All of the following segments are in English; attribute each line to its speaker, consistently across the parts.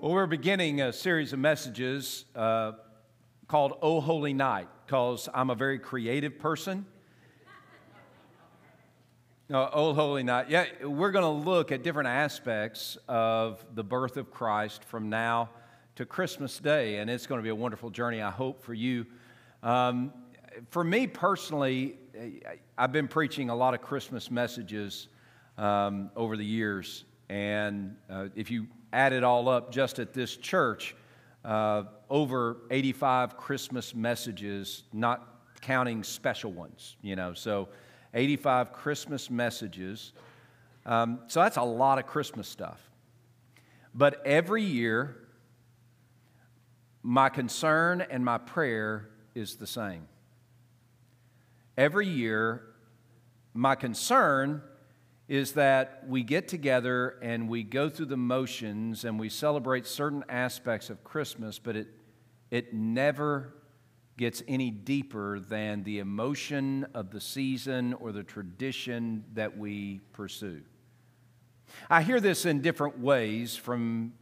Speaker 1: Well, we're beginning a series of messages uh, called Oh Holy Night because I'm a very creative person. No, oh Holy Night. Yeah, we're going to look at different aspects of the birth of Christ from now to Christmas Day, and it's going to be a wonderful journey, I hope, for you. Um, for me personally, I've been preaching a lot of Christmas messages um, over the years, and uh, if you add it all up just at this church, uh, over 85 Christmas messages, not counting special ones, you know. So 85 Christmas messages. Um, so that's a lot of Christmas stuff. But every year, my concern and my prayer is the same. Every year, my concern is that we get together and we go through the motions and we celebrate certain aspects of Christmas, but it, it never gets any deeper than the emotion of the season or the tradition that we pursue. I hear this in different ways from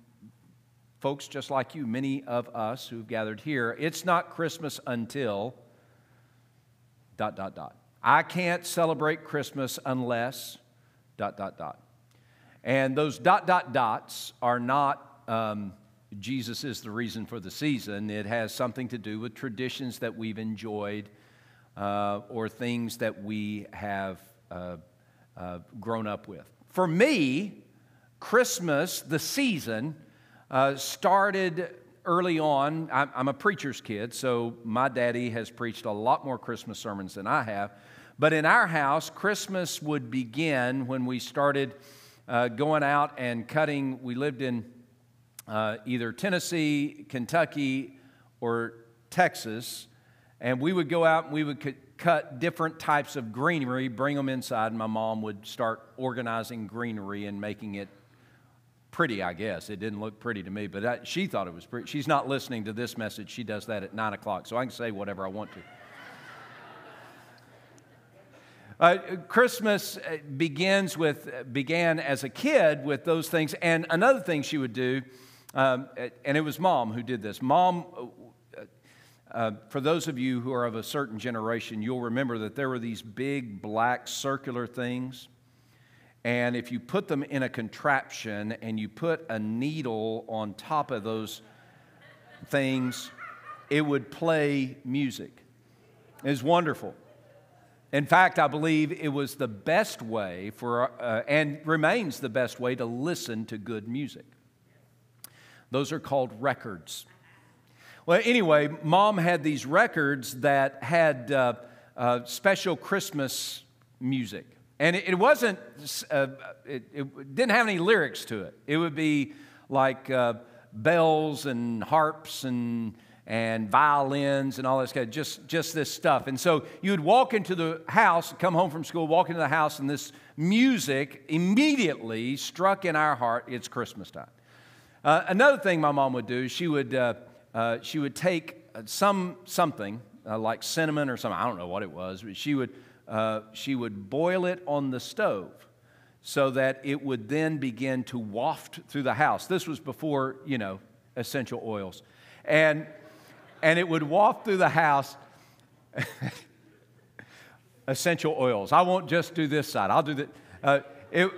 Speaker 1: folks just like you, many of us who've gathered here. It's not Christmas until dot, dot, dot. I can't celebrate Christmas unless dot, dot, dot. And those dot, dot, dots are not um, Jesus is the reason for the season. It has something to do with traditions that we've enjoyed uh, or things that we have uh, uh, grown up with. For me, Christmas, the season, uh, started early on. I'm, I'm a preacher's kid, so my daddy has preached a lot more Christmas sermons than I have. But in our house, Christmas would begin when we started uh, going out and cutting. We lived in uh, either Tennessee, Kentucky, or Texas, and we would go out and we would cut different types of greenery, bring them inside, and my mom would start organizing greenery and making it pretty, I guess. It didn't look pretty to me, but she thought it was pretty. She's not listening to this message. She does that at 9 o'clock, so I can say whatever I want to. Uh, Christmas uh, begins with, began as a kid with those things. And another thing she would do, um, and it was mom who did this. Mom, uh, uh, for those of you who are of a certain generation, you'll remember that there were these big black circular things. And if you put them in a contraption and you put a needle on top of those things, it would play music. It was wonderful. In fact, I believe it was the best way for, uh, and remains the best way to listen to good music. Those are called records. Well, anyway, mom had these records that had uh, uh, special Christmas music. And it, it wasn't, uh, it, it, didn't have any lyrics to it. It would be like uh, bells and harps and and violins and all this kind of just, just this stuff. And so you would walk into the house, come home from school, walk into the house, and this music immediately struck in our heart it's Christmas time. Uh, another thing my mom would do, she would, uh, uh, she would take some, something uh, like cinnamon or something, I don't know what it was, but she would, uh, she would boil it on the stove so that it would then begin to waft through the house. This was before, you know, essential oils. And and it would waft through the house essential oils. I won't just do this side, I'll do the. Uh, it,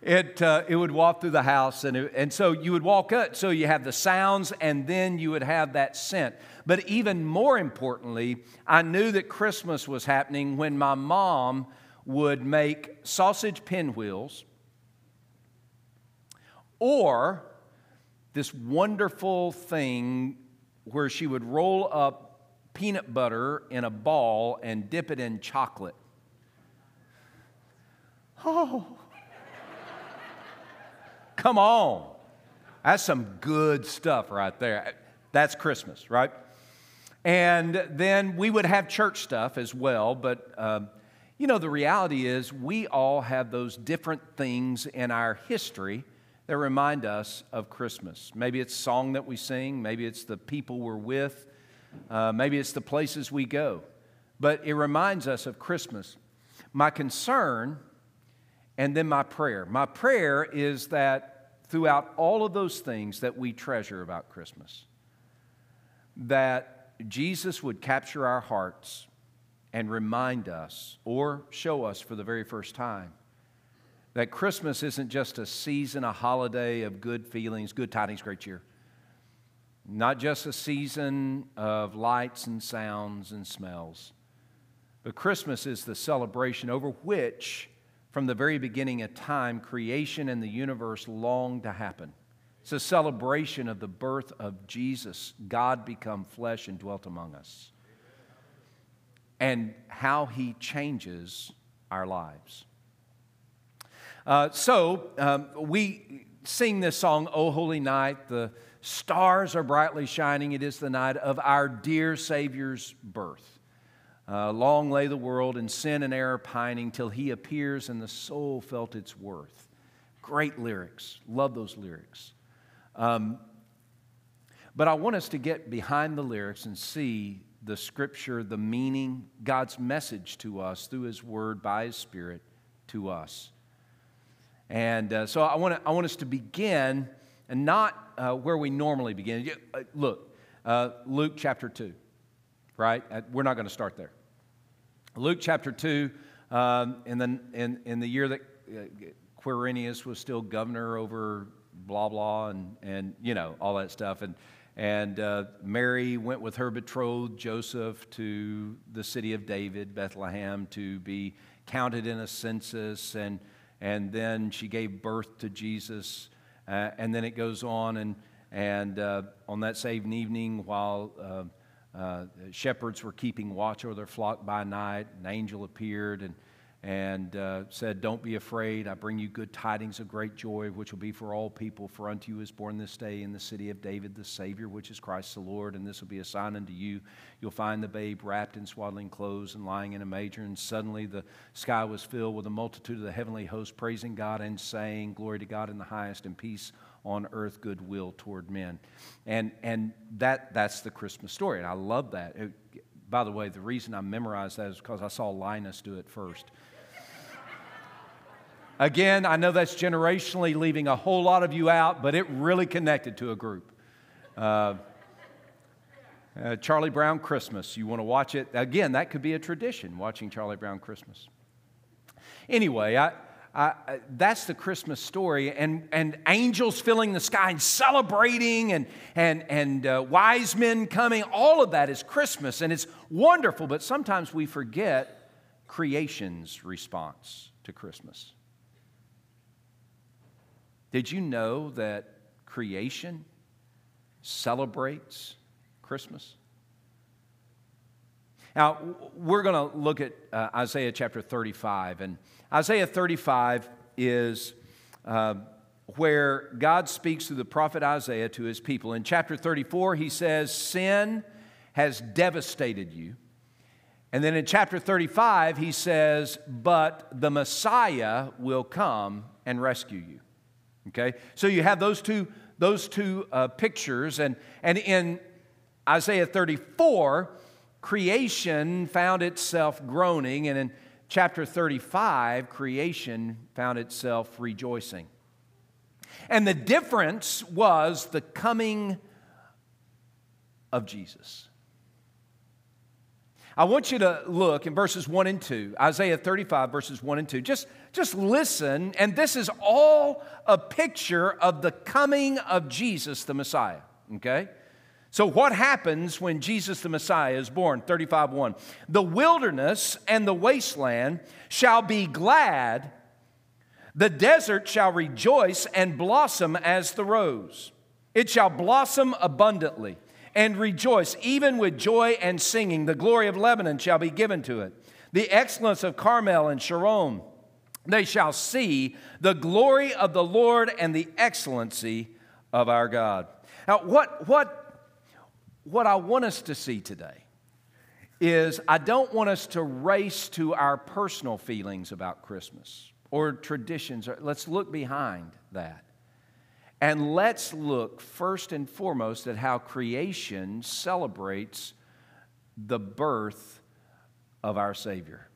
Speaker 1: it, uh, it would walk through the house, and, it, and so you would walk up, so you have the sounds, and then you would have that scent. But even more importantly, I knew that Christmas was happening when my mom would make sausage pinwheels or this wonderful thing where she would roll up peanut butter in a ball and dip it in chocolate. Oh, come on. That's some good stuff right there. That's Christmas, right? And then we would have church stuff as well, but uh, you know, the reality is we all have those different things in our history that remind us of Christmas. Maybe it's song that we sing, maybe it's the people we're with, uh, maybe it's the places we go. But it reminds us of Christmas. My concern and then my prayer. My prayer is that throughout all of those things that we treasure about Christmas, that Jesus would capture our hearts and remind us or show us for the very first time that Christmas isn't just a season, a holiday of good feelings, good tidings, great cheer. Not just a season of lights and sounds and smells, but Christmas is the celebration over which, from the very beginning of time, creation and the universe longed to happen. It's a celebration of the birth of Jesus, God become flesh and dwelt among us, and how he changes our lives. Uh, so um, we sing this song, O Holy Night. The stars are brightly shining. It is the night of our dear Savior's birth. Uh, long lay the world in sin and error pining till he appears and the soul felt its worth. Great lyrics. Love those lyrics. Um, but I want us to get behind the lyrics and see the scripture, the meaning, God's message to us through his word by his spirit to us. And uh, so I want, I want us to begin, and not uh, where we normally begin. Uh, look, uh, Luke chapter 2, right? Uh, we're not going to start there. Luke chapter 2, um, in, the, in, in the year that uh, Quirinius was still governor over blah, blah, and, and you know, all that stuff. And, and Mary went with her betrothed Joseph to the city of David, Bethlehem, to be counted in a census. And and then she gave birth to Jesus. Uh, and then it goes on, and, and uh, on that same evening, while uh, uh, shepherds were keeping watch over their flock by night, an angel appeared and and uh, said, Don't be afraid. I bring you good tidings of great joy, which will be for all people. For unto you is born this day in the city of David the Savior, which is Christ the Lord. And this will be a sign unto you. You'll find the babe wrapped in swaddling clothes and lying in a manger. And suddenly the sky was filled with a multitude of the heavenly host, praising God and saying, Glory to God in the highest, and peace on earth, goodwill toward men. And, and that, that's the Christmas story. And I love that. It, by the way, the reason I memorized that is because I saw Linus do it first. Again, I know that's generationally leaving a whole lot of you out, but it really connected to a group. Uh, uh, Charlie Brown Christmas, you want to watch it? Again, that could be a tradition, watching Charlie Brown Christmas. Anyway, I, that's the Christmas story, and, and angels filling the sky and celebrating, and, and, and uh, wise men coming. All of that is Christmas, and it's wonderful, but sometimes we forget creation's response to Christmas. Did you know that creation celebrates Christmas? Now, we're going to look at uh, Isaiah chapter 35. And Isaiah 35 is uh, where God speaks through the prophet Isaiah to his people. In chapter 34, he says, Sin has devastated you. And then in chapter 35, he says, But the Messiah will come and rescue you. Okay? So you have those two, those two uh, pictures. And, and in Isaiah 34, creation found itself groaning. And in chapter 35, creation found itself rejoicing. And the difference was the coming of Jesus. I want you to look in verses 1 and 2, Isaiah 35, verses 1 and 2. Just, just listen, and this is all a picture of the coming of Jesus the Messiah, okay? So, what happens when Jesus the Messiah is born? 35 1. The wilderness and the wasteland shall be glad, the desert shall rejoice and blossom as the rose. It shall blossom abundantly and rejoice, even with joy and singing. The glory of Lebanon shall be given to it. The excellence of Carmel and Sharon. They shall see the glory of the Lord and the excellency of our God. Now, what, what, what I want us to see today is I don't want us to race to our personal feelings about Christmas or traditions. Let's look behind that. And let's look first and foremost at how creation celebrates the birth of our Savior.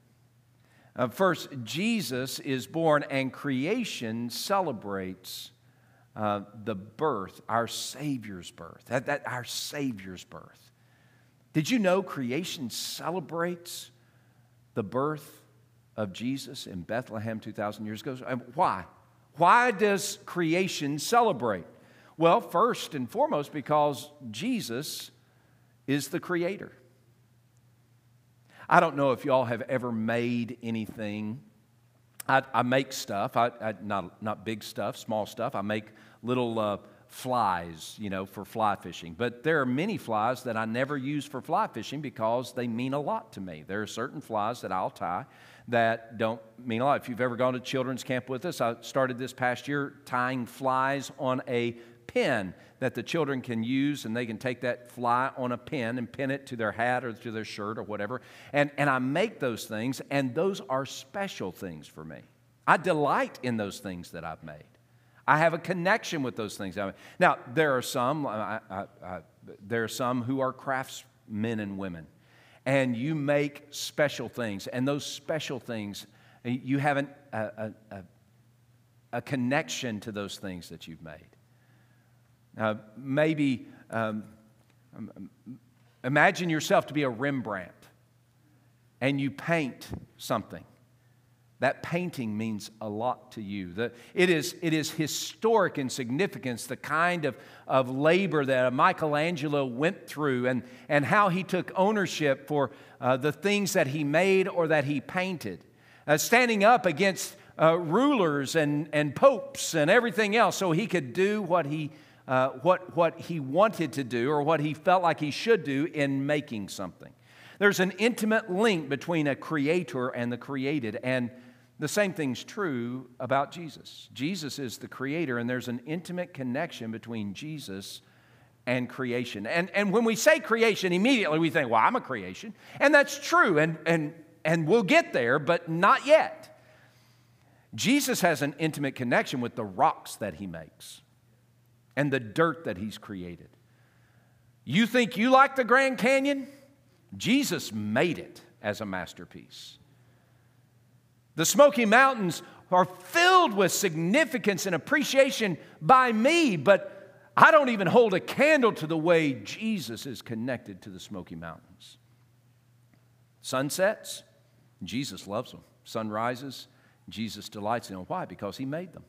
Speaker 1: Uh, first, Jesus is born, and creation celebrates uh, the birth, our Savior's birth, that, that our Savior's birth. Did you know creation celebrates the birth of Jesus in Bethlehem 2,000 years ago? Why? Why does creation celebrate? Well, first and foremost, because Jesus is the creator. I don't know if y'all have ever made anything. I, I make stuff, I, I, not, not big stuff, small stuff. I make little uh, flies, you know, for fly fishing. But there are many flies that I never use for fly fishing because they mean a lot to me. There are certain flies that I'll tie that don't mean a lot. If you've ever gone to children's camp with us, I started this past year tying flies on a pin that the children can use, and they can take that fly on a pin and pin it to their hat or to their shirt or whatever. And, and I make those things, and those are special things for me. I delight in those things that I've made. I have a connection with those things. Now, there are some, I, I, I, there are some who are craftsmen and women, and you make special things, and those special things, you have an, a, a, a connection to those things that you've made. Maybe um, um, imagine yourself to be a Rembrandt and you paint something. That painting means a lot to you. The, it, is, it is historic in significance, the kind of, of labor that Michelangelo went through and, and how he took ownership for uh, the things that he made or that he painted. Uh, standing up against uh, rulers and, and popes and everything else so he could do what he uh, what, what he wanted to do or what he felt like he should do in making something. There's an intimate link between a creator and the created, and the same thing's true about Jesus. Jesus is the creator, and there's an intimate connection between Jesus and creation. And, and when we say creation, immediately we think, well, I'm a creation. And that's true, and, and, and we'll get there, but not yet. Jesus has an intimate connection with the rocks that he makes and the dirt that He's created. You think you like the Grand Canyon? Jesus made it as a masterpiece. The Smoky Mountains are filled with significance and appreciation by me, but I don't even hold a candle to the way Jesus is connected to the Smoky Mountains. Sunsets, Jesus loves them. Sunrises, Jesus delights in them. Why? Because He made them.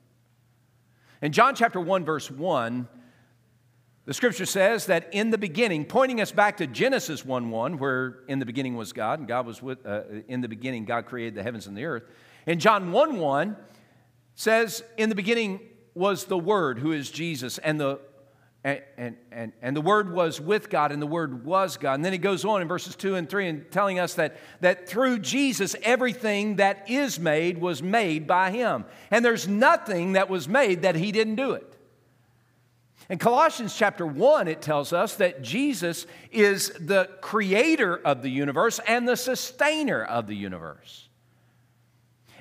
Speaker 1: In John chapter 1, verse 1, the scripture says that in the beginning, pointing us back to Genesis 1 1, where in the beginning was God, and God was with, uh, in the beginning, God created the heavens and the earth. And John 1 1 says, In the beginning was the Word, who is Jesus, and the and, and, and, and the Word was with God, and the Word was God. And then he goes on in verses 2 and 3 and telling us that, that through Jesus, everything that is made was made by Him. And there's nothing that was made that He didn't do it. In Colossians chapter 1, it tells us that Jesus is the creator of the universe and the sustainer of the universe.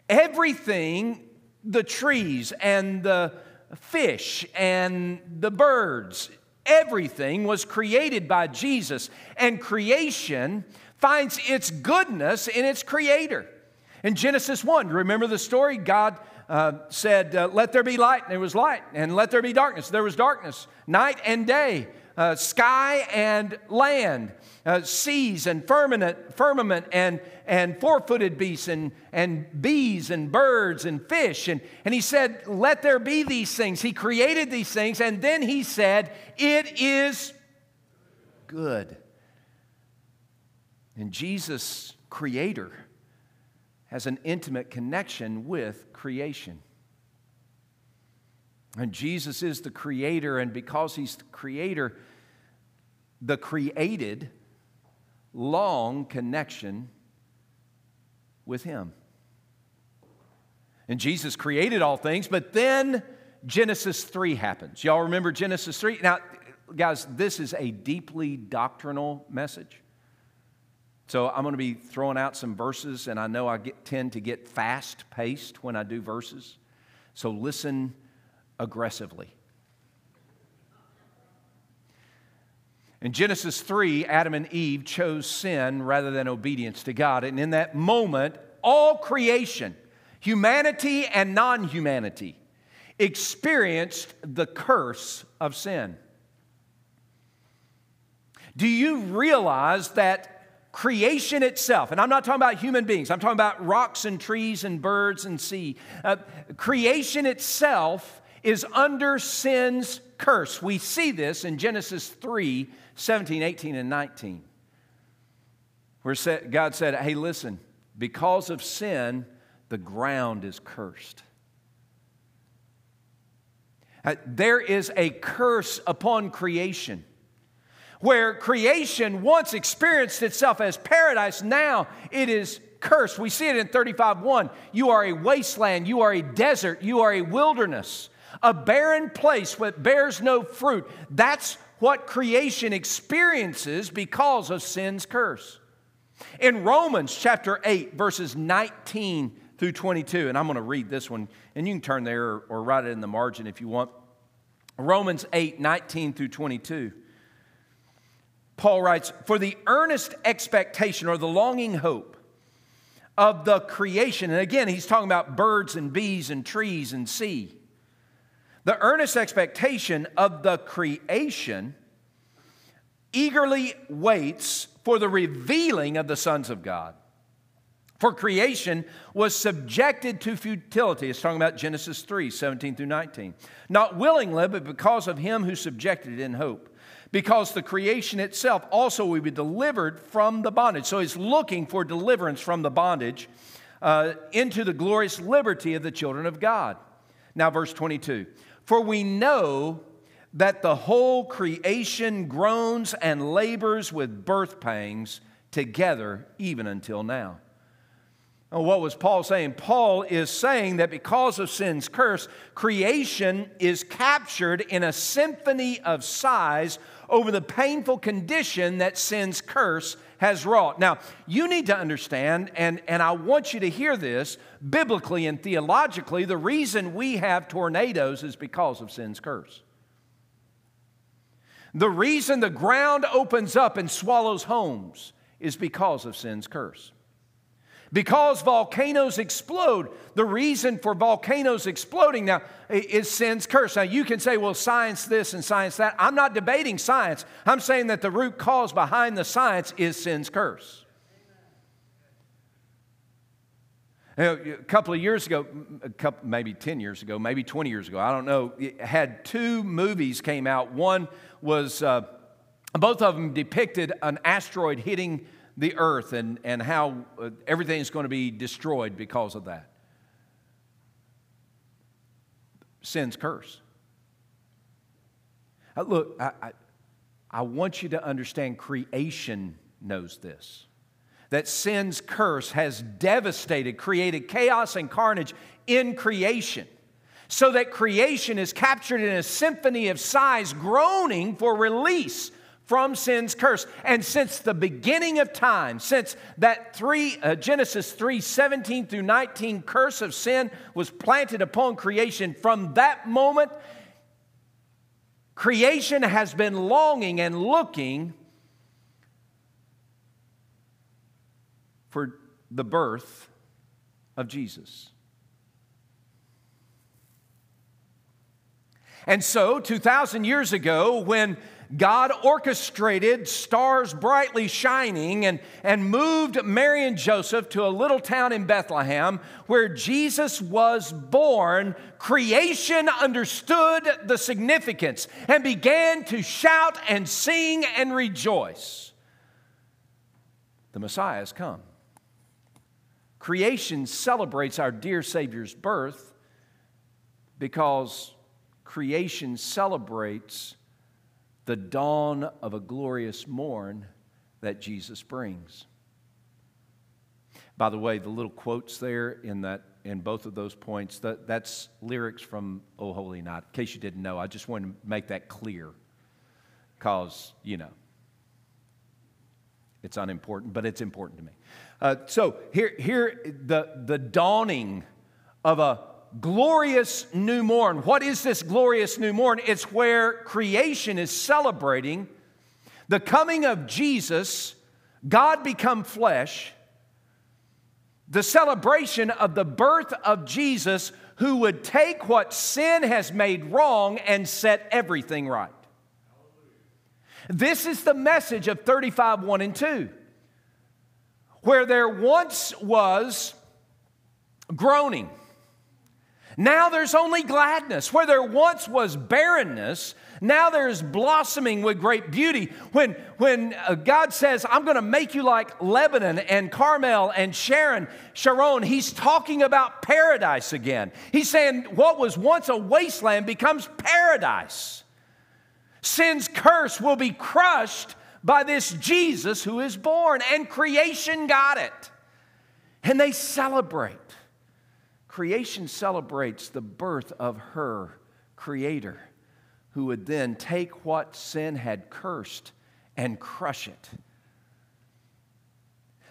Speaker 1: Everything, the trees and the fish and the birds. Everything was created by Jesus, and creation finds its goodness in its creator. In Genesis 1, remember the story? God uh, said, uh, Let there be light, and there was light, and let there be darkness, there was darkness, night and day uh, sky and land, uh, seas and firmament, firmament and, and four footed beasts and, and bees and birds and fish. And, and he said, Let there be these things. He created these things, and then he said, It is good. And Jesus, Creator, has an intimate connection with creation. And Jesus is the creator, and because he's the creator, the created long connection with him. And Jesus created all things, but then Genesis 3 happens. Y'all remember Genesis 3? Now, guys, this is a deeply doctrinal message. So I'm going to be throwing out some verses, and I know I get, tend to get fast paced when I do verses. So listen aggressively. In Genesis 3, Adam and Eve chose sin rather than obedience to God. And in that moment, all creation, humanity and non humanity, experienced the curse of sin. Do you realize that creation itself, and I'm not talking about human beings, I'm talking about rocks and trees and birds and sea, uh, creation itself is under sin's curse. We see this in Genesis 3 17, 18, and 19, where God said, Hey, listen, because of sin, the ground is cursed. Uh, there is a curse upon creation where creation once experienced itself as paradise, now it is cursed. We see it in 35:1. You are a wasteland, you are a desert, you are a wilderness, a barren place that bears no fruit. That's what creation experiences because of sin's curse. In Romans chapter 8, verses 19 through 22, and I'm going to read this one, and you can turn there or, or write it in the margin if you want. Romans 8, 19 through 22. Paul writes, For the earnest expectation or the longing hope of the creation, and again, he's talking about birds and bees and trees and sea. The earnest expectation of the creation eagerly waits for the revealing of the sons of God. For creation was subjected to futility. It's talking about Genesis 3 17 through 19. Not willingly, but because of him who subjected it in hope because the creation itself also will be delivered from the bondage. So he's looking for deliverance from the bondage uh, into the glorious liberty of the children of God. Now, verse 22 For we know that the whole creation groans and labors with birth pangs together, even until now. What was Paul saying? Paul is saying that because of sin's curse, creation is captured in a symphony of sighs over the painful condition that sin's curse has wrought. Now, you need to understand, and, and I want you to hear this biblically and theologically, the reason we have tornadoes is because of sin's curse. The reason the ground opens up and swallows homes is because of sin's curse. Because volcanoes explode, the reason for volcanoes exploding now is sin's curse. Now, you can say, well, science this and science that. I'm not debating science. I'm saying that the root cause behind the science is sin's curse. a couple of years ago, a couple, maybe 10 years ago, maybe 20 years ago, I don't know, had two movies came out. One was, uh, both of them depicted an asteroid hitting the earth and, and how uh, everything is going to be destroyed because of that. Sin's curse. Uh, look, I, I, I want you to understand creation knows this. That sin's curse has devastated, created chaos and carnage in creation so that creation is captured in a symphony of sighs, groaning for release from sin's curse. And since the beginning of time, since that three, uh, Genesis 3 17 through 19 curse of sin was planted upon creation, from that moment, creation has been longing and looking for the birth of Jesus. And so, 2,000 years ago, when God orchestrated stars brightly shining and, and moved Mary and Joseph to a little town in Bethlehem where Jesus was born. Creation understood the significance and began to shout and sing and rejoice. The Messiah has come. Creation celebrates our dear Savior's birth because creation celebrates the dawn of a glorious morn that Jesus brings. By the way, the little quotes there in that in both of those points, that, that's lyrics from O Holy Night. In case you didn't know, I just wanted to make that clear. Because, you know, it's unimportant, but it's important to me. Uh, so here, here the, the dawning of a glorious new morn. What is this glorious new morn? It's where creation is celebrating the coming of Jesus, God become flesh, the celebration of the birth of Jesus who would take what sin has made wrong and set everything right. This is the message of 35 1 and 2. Where there once was groaning, now there's only gladness. Where there once was barrenness, now there's blossoming with great beauty. When, when uh, God says, I'm going to make you like Lebanon and Carmel and Sharon, Sharon, he's talking about paradise again. He's saying what was once a wasteland becomes paradise. Sin's curse will be crushed by this Jesus who is born, and creation got it. And they celebrate. Creation celebrates the birth of her creator who would then take what sin had cursed and crush it.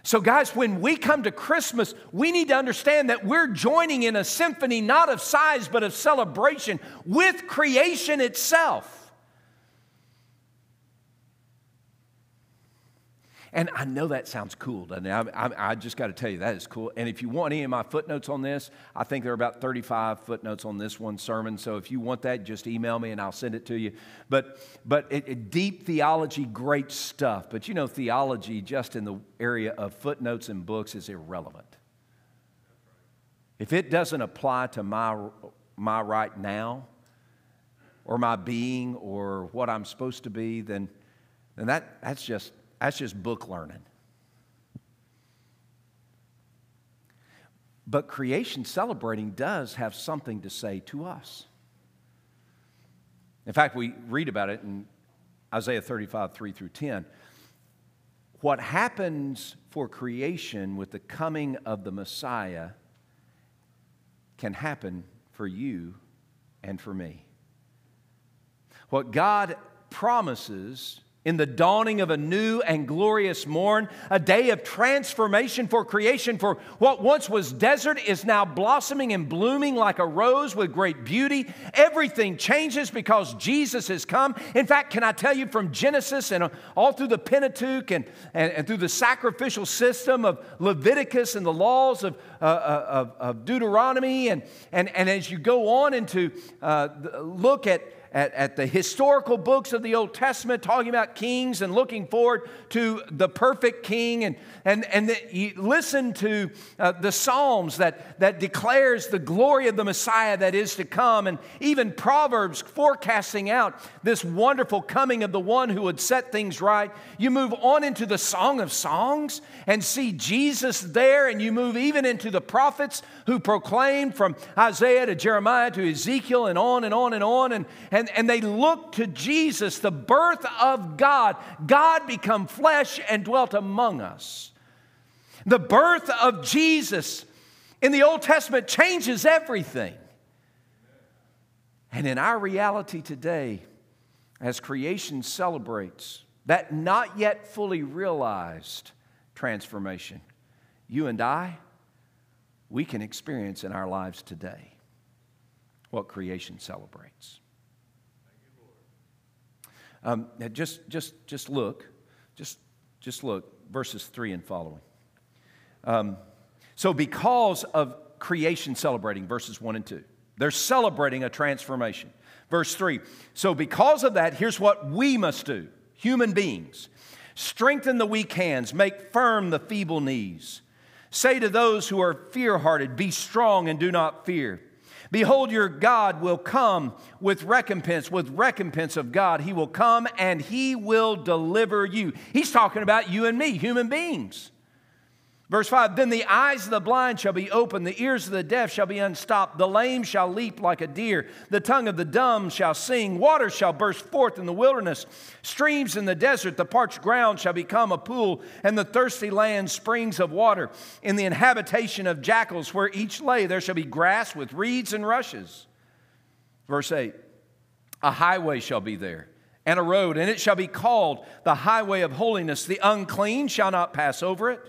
Speaker 1: So, guys, when we come to Christmas, we need to understand that we're joining in a symphony not of sighs but of celebration with creation itself. And I know that sounds cool, doesn't it? I, I, I just got to tell you, that is cool. And if you want any of my footnotes on this, I think there are about 35 footnotes on this one sermon. So if you want that, just email me and I'll send it to you. But, but it, it, deep theology, great stuff. But you know, theology, just in the area of footnotes and books, is irrelevant. If it doesn't apply to my, my right now, or my being, or what I'm supposed to be, then, then that, that's just that's just book learning. But creation celebrating does have something to say to us. In fact, we read about it in Isaiah 35, 3 through 10. What happens for creation with the coming of the Messiah can happen for you and for me. What God promises in the dawning of a new and glorious morn, a day of transformation for creation. For what once was desert is now blossoming and blooming like a rose with great beauty. Everything changes because Jesus has come. In fact, can I tell you from Genesis and all through the Pentateuch and, and, and through the sacrificial system of Leviticus and the laws of, uh, uh of, of, Deuteronomy, and, and, and as you go on into uh, look at at, at the historical books of the Old Testament, talking about kings and looking forward to the perfect king. And, and, and the, listen to uh, the Psalms that, that declares the glory of the Messiah that is to come. And even Proverbs forecasting out this wonderful coming of the one who would set things right. You move on into the Song of Songs and see Jesus there. And you move even into the prophets who proclaim from Isaiah to Jeremiah to Ezekiel and on and on and on. And, and and, and they looked to Jesus, the birth of God. God become flesh and dwelt among us. The birth of Jesus in the Old Testament changes everything. And in our reality today, as creation celebrates that not yet fully realized transformation, you and I, we can experience in our lives today what creation celebrates. Um, just, just, just look, just, just look, verses 3 and following. Um, so, because of creation celebrating, verses 1 and 2, they're celebrating a transformation. Verse 3 So, because of that, here's what we must do human beings strengthen the weak hands, make firm the feeble knees. Say to those who are fear hearted, Be strong and do not fear. Behold, your God will come with recompense, with recompense of God. He will come and he will deliver you. He's talking about you and me, human beings. Verse 5 Then the eyes of the blind shall be opened, the ears of the deaf shall be unstopped, the lame shall leap like a deer, the tongue of the dumb shall sing, water shall burst forth in the wilderness, streams in the desert, the parched ground shall become a pool, and the thirsty land springs of water. In the inhabitation of jackals, where each lay, there shall be grass with reeds and rushes. Verse 8 A highway shall be there and a road, and it shall be called the highway of holiness. The unclean shall not pass over it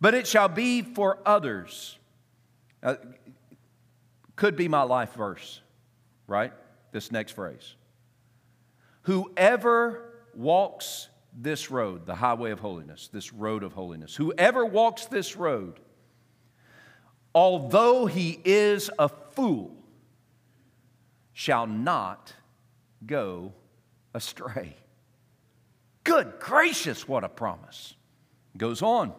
Speaker 1: but it shall be for others. Uh, could be my life verse, right? This next phrase. Whoever walks this road, the highway of holiness, this road of holiness, whoever walks this road, although he is a fool shall not go astray. Good gracious, what a promise. Goes on.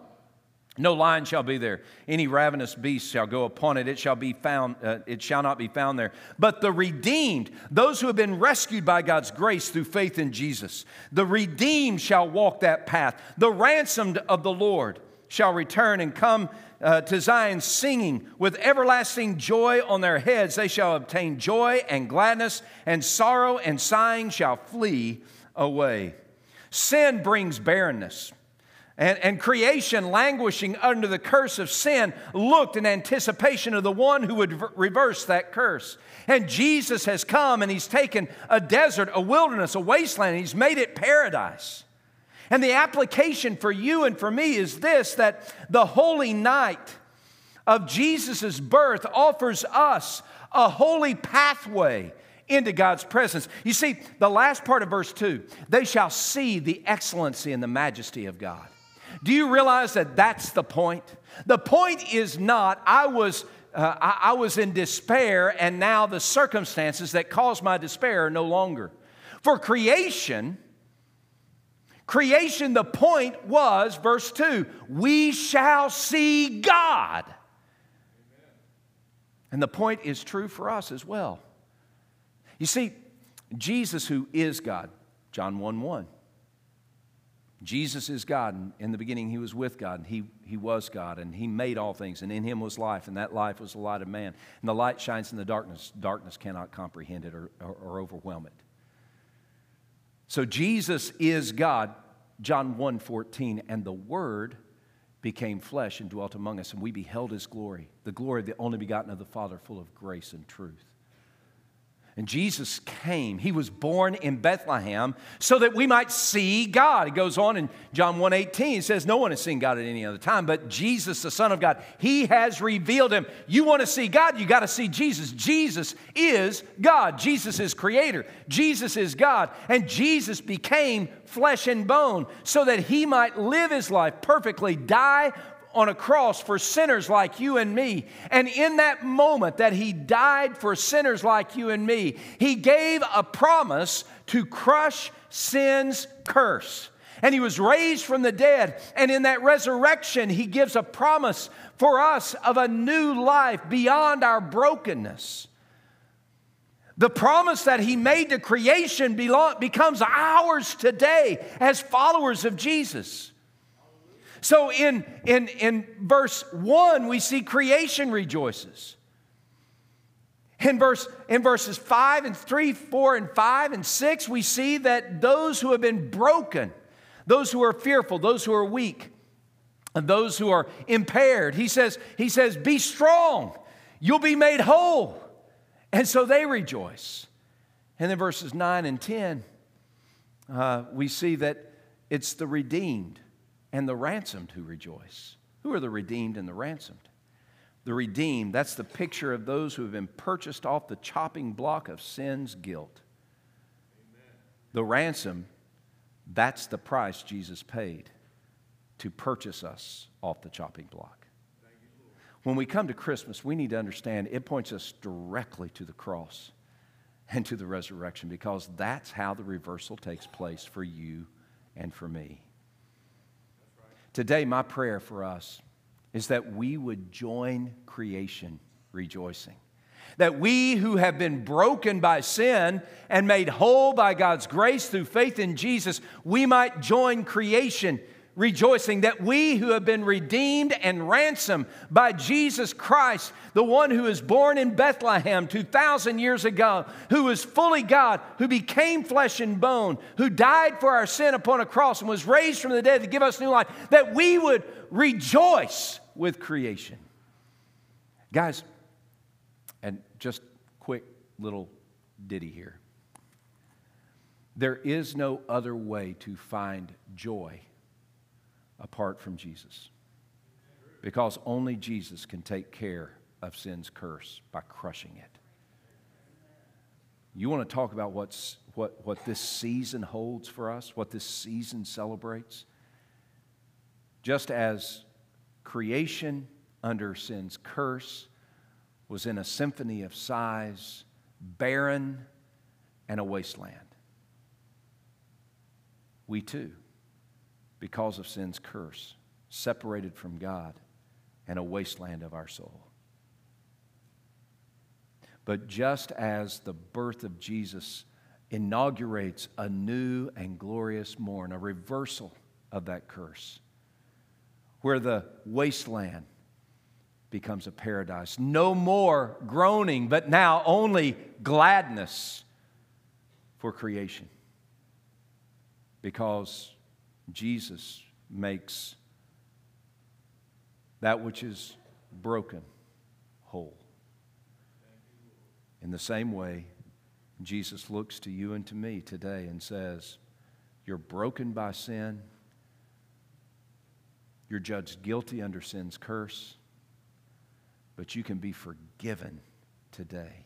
Speaker 1: No lion shall be there. Any ravenous beast shall go upon it. It shall be found. Uh, it shall not be found there. But the redeemed, those who have been rescued by God's grace through faith in Jesus, the redeemed shall walk that path. The ransomed of the Lord shall return and come uh, to Zion singing with everlasting joy on their heads. They shall obtain joy and gladness, and sorrow and sighing shall flee away. Sin brings barrenness. And, and, creation, languishing under the curse of sin, looked in anticipation of the one who would reverse that curse. And Jesus has come and he's taken a desert, a wilderness, a wasteland, and he's made it paradise. And the application for you and for me is this that the holy night of Jesus' birth offers us a holy pathway into God's presence. You see, the last part of verse 2 they shall see the excellency and the majesty of God. Do you realize that that's the point? The point is not, I was. Uh, I, I was in despair, and now the circumstances that caused my despair are no longer. For creation, creation, the point was, verse 2, we shall see God. And the point is true for us as well. You see, Jesus, who is God, John 1 1. Jesus is God, and in the beginning he was with God, and he, he was God, and he made all things, and in him was life, and that life was the light of man. And the light shines in the darkness. Darkness cannot comprehend it or, or, or overwhelm it. So Jesus is God, John 1 14, and the Word became flesh and dwelt among us, and we beheld his glory, the glory of the only begotten of the Father, full of grace and truth. And Jesus came. He was born in Bethlehem so that we might see God. He goes on in John 1:18. He says, No one has seen God at any other time, but Jesus, the Son of God, He has revealed him. You want to see God, you got to see Jesus. Jesus is God. Jesus is creator. Jesus is God. And Jesus became flesh and bone so that he might live his life perfectly, die on a cross for sinners like you and me. And in that moment that he died for sinners like you and me, he gave a promise to crush sin's curse. And he was raised from the dead. And in that resurrection, he gives a promise for us of a new life beyond our brokenness. The promise that he made to creation becomes ours today as followers of Jesus. So in, in, in verse 1, we see creation rejoices. In, verse, in verses 5 and 3, 4 and 5 and 6, we see that those who have been broken, those who are fearful, those who are weak, and those who are impaired, he says, he says, Be strong, you'll be made whole. And so they rejoice. And then verses 9 and 10, uh, we see that it's the redeemed and the ransomed who rejoice. Who are the redeemed and the ransomed? The redeemed, that's the picture of those who have been purchased off the chopping block of sin's guilt. Amen. The ransom, that's the price Jesus paid to purchase us off the chopping block. when we come to Christmas, we need to understand it points us directly to the cross and to the resurrection because that's how the reversal takes place for you and for me. Today, my prayer for us is that we would join creation rejoicing. That we who have been broken by sin and made whole by God's grace through faith in Jesus, we might join creation rejoicing that we who have been redeemed and ransomed by Jesus Christ, the one who was born in Bethlehem 2,000 years ago, who was fully God, who became flesh and bone, who died for our sin upon a cross and was raised from the dead to give us new life, that we would rejoice with creation. Guys, and just quick little ditty here. There is no other way to find joy apart from Jesus. Because only Jesus can take care of sin's curse by crushing it. You want to talk about what's, what, what this season holds for us, what this season celebrates? Just as creation under sin's curse was in a symphony of sighs, barren, and a wasteland. We too, because of sin's curse, separated from God and a wasteland of our soul. But just as the birth of Jesus inaugurates a new and glorious morn, a reversal of that curse, where the wasteland becomes a paradise. No more groaning, but now only gladness for creation. Because Jesus makes that which is broken whole. In the same way, Jesus looks to you and to me today and says, You're broken by sin. You're judged guilty under sin's curse, but you can be forgiven today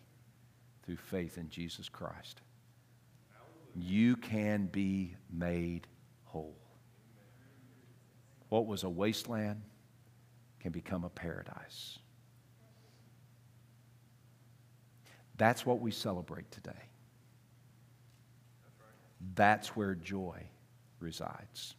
Speaker 1: through faith in Jesus Christ. You can be made whole. What was a wasteland can become a paradise. That's what we celebrate today. That's where joy resides.